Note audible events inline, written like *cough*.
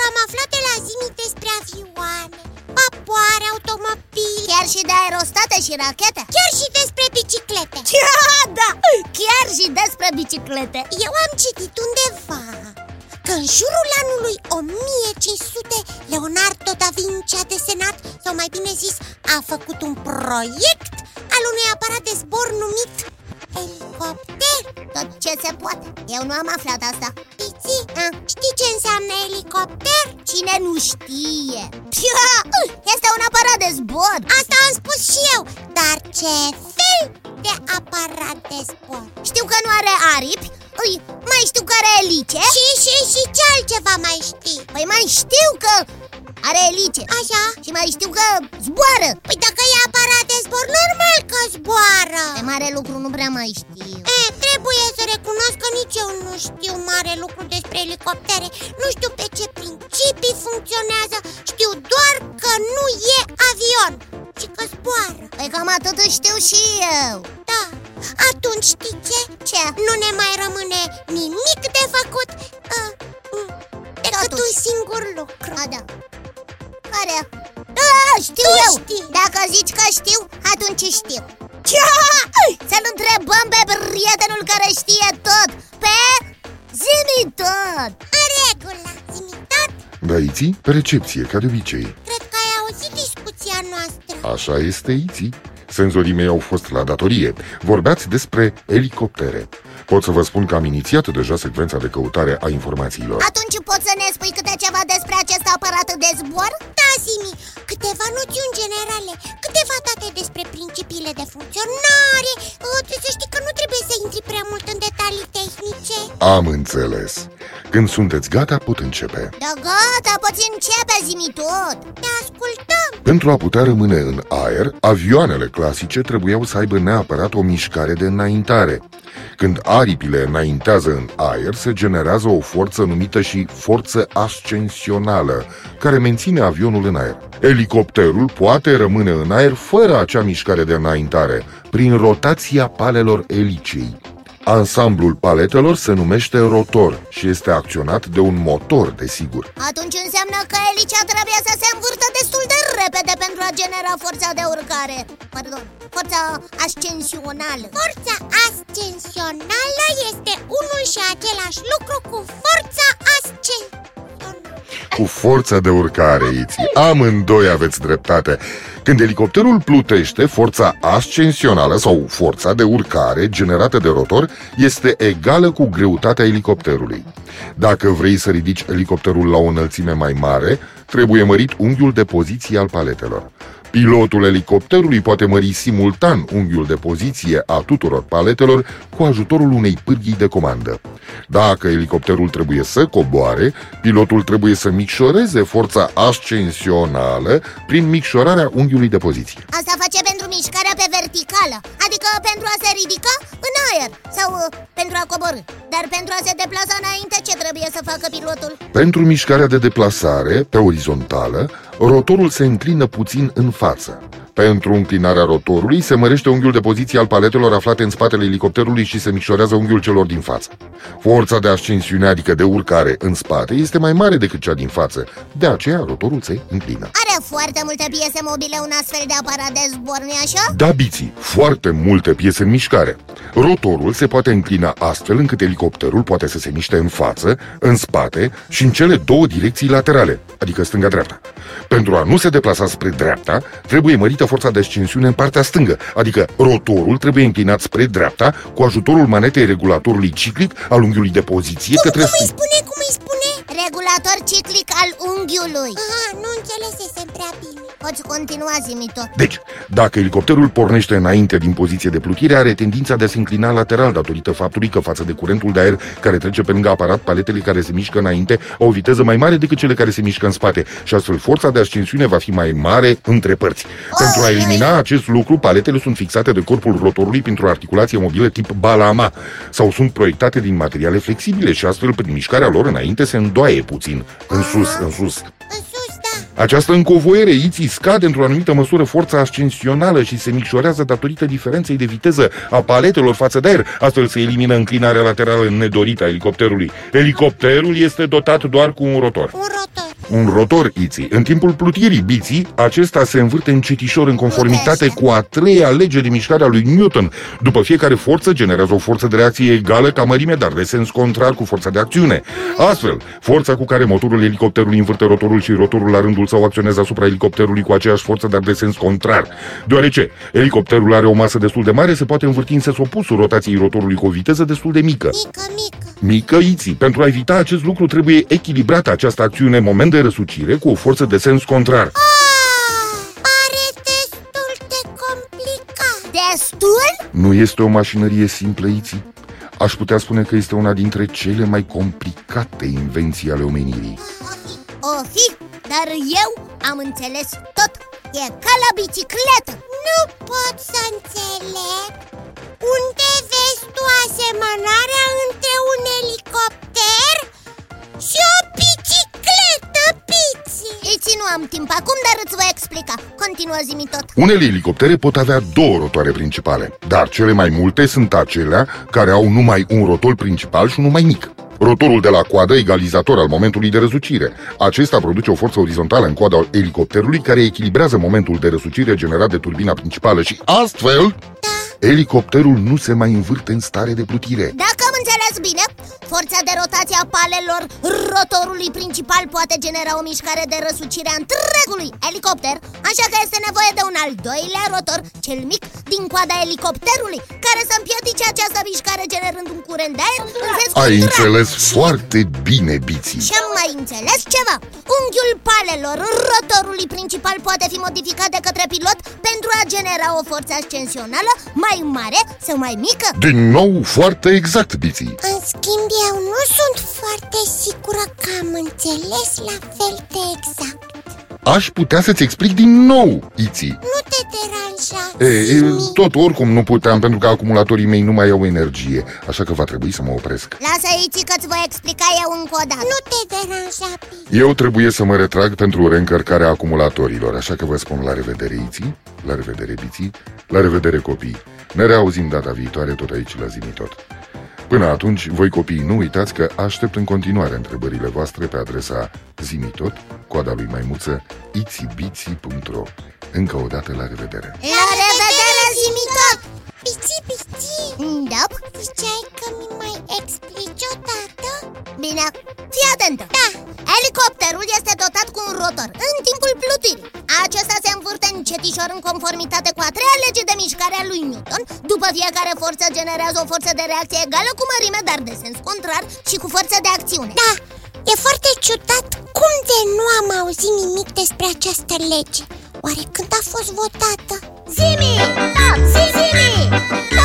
transporturilor am aflat de la Zimi despre avioane, vapoare, automobile. Chiar și de aerostate și rachete? Chiar și despre biciclete. *laughs* Da, chiar și despre biciclete. Eu am citit undeva că în jurul anului 1500 Leonardo da Vinci a desenat, sau mai bine zis, a făcut un proiect al unui aparat de zbor numit elicopter Tot ce se poate, eu nu am aflat asta Piți, știi ce înseamnă elicopter? Cine nu știe? Este un aparat de zbor Asta am spus și eu, dar ce fel de aparat de zbor? Știu că nu are aripi Ui, mai știu că are elice Și, și, și ce altceva mai știi? Păi mai știu că are elice Așa? Și mai știu că zboară Păi dacă e aparat de zbor, normal că zboară De mare lucru nu prea mai știu e, Trebuie să recunosc că nici eu nu știu mare lucru despre elicoptere Nu știu pe ce principii funcționează Știu doar că nu e avion Și că zboară Păi cam atât știu și eu Da, atunci știi ce? Ce? Nu ne mai rămâne nimic de făcut uh, Decât Totuși. un singur lucru A, da Care? Da, știu Tu eu știi. Dacă zici că știu, atunci știu Ce? Să-l întrebăm pe prietenul care știe tot Pe Zimi tot În regulă, zi tot Da, Iții, pe recepție, ca de obicei. Cred că ai auzit discuția noastră. Așa este, Iții Senzorii mei au fost la datorie. Vorbeați despre elicoptere Pot să vă spun că am inițiat deja secvența de căutare a informațiilor. Atunci poți să ne spui câte ceva despre acest aparat de zbor? Da, Zimi, câteva noțiuni generale. Câteva date despre principiile de funcționare. Uh, Să știi că nu trebuie să intri prea mult în detalii tehnice. Am înțeles Când sunteți gata, pot începe Da, gata, poți începe Zimi tot Te ascultăm Pentru a putea rămâne în aer, avioanele clasice trebuiau să aibă neapărat o mișcare de înaintare. Când aripile înaintează în aer, se generează o forță numită și forță ascensională, care menține avionul în aer. Elicopterul poate rămâne în aer fără acea mișcare de înaintare, prin rotația palelor elicei. Ansamblul paletelor se numește rotor și este acționat de un motor, desigur. Atunci înseamnă că elicea trebuie să se învârtă destul de repede pentru a genera forța de urcare Pardon, forța ascensională Forța ascensională este unul și același lucru cu forța ascensională Cu forța de urcare, Iții. Amândoi aveți dreptate. Când elicopterul plutește, forța ascensională sau forța de urcare generată de rotor este egală cu greutatea elicopterului. Dacă vrei să ridici elicopterul la o înălțime mai mare, trebuie mărit unghiul de poziție al paletelor. Pilotul elicopterului poate mări simultan unghiul de poziție a tuturor paletelor cu ajutorul unei pârghii de comandă. Dacă elicopterul trebuie să coboare, pilotul trebuie să micșoreze forța ascensională prin micșorarea unghiului de poziție. Asta face pentru mișcarea pe verticală Adică pentru a se ridica în aer Sau uh, pentru a coborâ Dar pentru a se deplasa înainte ce trebuie să facă pilotul? Pentru mișcarea de deplasare pe orizontală, rotorul se înclină puțin în față. Pentru înclinarea rotorului se mărește unghiul de poziție al paletelor aflate în spatele elicopterului și se micșorează unghiul celor din față. Forța de ascensiune, adică de urcare în spate, este mai mare decât cea din față. De aceea rotorul se înclină. Are foarte multe piese mobile un astfel de aparat de zbor, nu așa? Da, biții, foarte multe piese în mișcare. Rotorul se poate înclina astfel încât elicopterul poate să se miște în față, în spate și în cele două direcții laterale, adică stânga-dreapta. Pentru a nu se deplasa spre dreapta, trebuie mărită forța de ascensiune în partea stângă, adică rotorul trebuie înclinat spre dreapta cu ajutorul manetei regulatorului ciclic al unghiului de poziție Cum, către cum îi stânga. spune, cum îi spune? Regulator ciclic al unghiului. Aha, nu înțelesesem prea bine. Poți continua, zimi tot Deci, dacă elicopterul pornește înainte din poziție de plutire, are tendința de a se înclina lateral datorită faptului că față de curentul de aer care trece pe lângă aparat, paletele care se mișcă înainte au o viteză mai mare decât cele care se mișcă în spate și astfel forța de ascensiune va fi mai mare între părți. Pentru a elimina acest lucru, paletele sunt fixate de corpul rotorului printr-o articulație mobilă tip balama sau sunt proiectate din materiale flexibile și astfel prin mișcarea lor înainte se îndoaie puțin, în sus, în sus. În sus, da Această încovoiere iții scade într-o anumită măsură forța ascensională și se micșorează datorită diferenței de viteză a paletelor față de aer. Astfel se elimină înclinarea laterală nedorită a elicopterului. Elicopterul este dotat doar cu un rotor. Un rotor un rotor iții. În timpul plutirii biții, acesta se învârte încetișor în conformitate cu a treia lege de mișcare a lui Newton. După fiecare forță generează o forță de reacție egală ca mărime, dar de sens contrar cu forța de acțiune. Astfel, forța cu care motorul elicopterului învârte rotorul și rotorul la rândul său acționează asupra elicopterului cu aceeași forță, dar de sens contrar. Deoarece elicopterul are o masă destul de mare, se poate învârti în sens opusul rotației rotorului cu o viteză destul de mică. Mică, mică Mică iții. Pentru a evita acest lucru trebuie echilibrată această acțiune moment de răsucire cu o forță de sens contrar. Ah, pare destul de complicat Destul? Nu este o mașinărie simplă, Iții. Aș putea spune că este una dintre cele mai complicate invenții ale omenirii. O fi, dar eu am înțeles tot. E ca la bicicletă. Nu pot să înțeleg timp acum, dar îți voi explica. Continuă zi tot. Unele elicoptere pot avea două rotoare principale, dar cele mai multe sunt acelea care au numai un rotor principal și unul mai mic. Rotorul de la coadă, egalizator al momentului de răsucire. Acesta produce o forță orizontală în coada elicopterului care echilibrează momentul de răsucire generat de turbina principală și astfel elicopterul nu se mai învârte în stare de plutire. Dacă am înțeles bine, forța de rotație a palelor rotorului principal poate genera o mișcare de răsucire a întregului elicopter, așa că este nevoie de un al doilea rotor, cel mic, din coada elicopterului, care să împiedice această mișcare generând un curent de aer în sens Ai contrar. înțeles foarte bine, Biții. Și am mai înțeles ceva Unghiul palelor rotorului principal poate fi modificat de către pilot pentru a genera o forță ascensională mai mare sau mai mică Din nou, foarte exact, Biții. În schimb, eu nu sunt foarte sigură că am înțeles la fel de exact. Aș putea să-ți explic din nou, Iții. Nu te deranja, E, e, Zimi. tot oricum nu puteam pentru că acumulatorii mei nu mai au energie Așa că va trebui să mă opresc. Lasă aici că-ți voi explica eu încă o dată. Nu te deranja, Piți Eu trebuie să mă retrag pentru reîncărcarea acumulatorilor Așa că vă spun la revedere, Iții La revedere, Biții. La revedere, copii. Ne reauzim data viitoare tot aici la Zimitot Până atunci, voi copii, nu uitați că aștept în continuare întrebările voastre pe adresa zimitot, coada lui maimuță, itibiții.ro Încă o dată la revedere! La revedere, zimi tot! Pici, pici Da, Ziceai că mi mai explici odată? bine, fii atentă Da, Elicopterul este dotat cu un rotor în timpul plutirii Acesta se învârte încetișor în conformitate cu a treia lege de mișcare a lui Newton După fiecare forță generează o forță de reacție egală cu mărime, dar de sens contrar și cu forță de acțiune da E foarte ciudat cum de nu am auzit nimic despre această lege Oare când a fost votată? Zimi! Tot! Zi, zimi!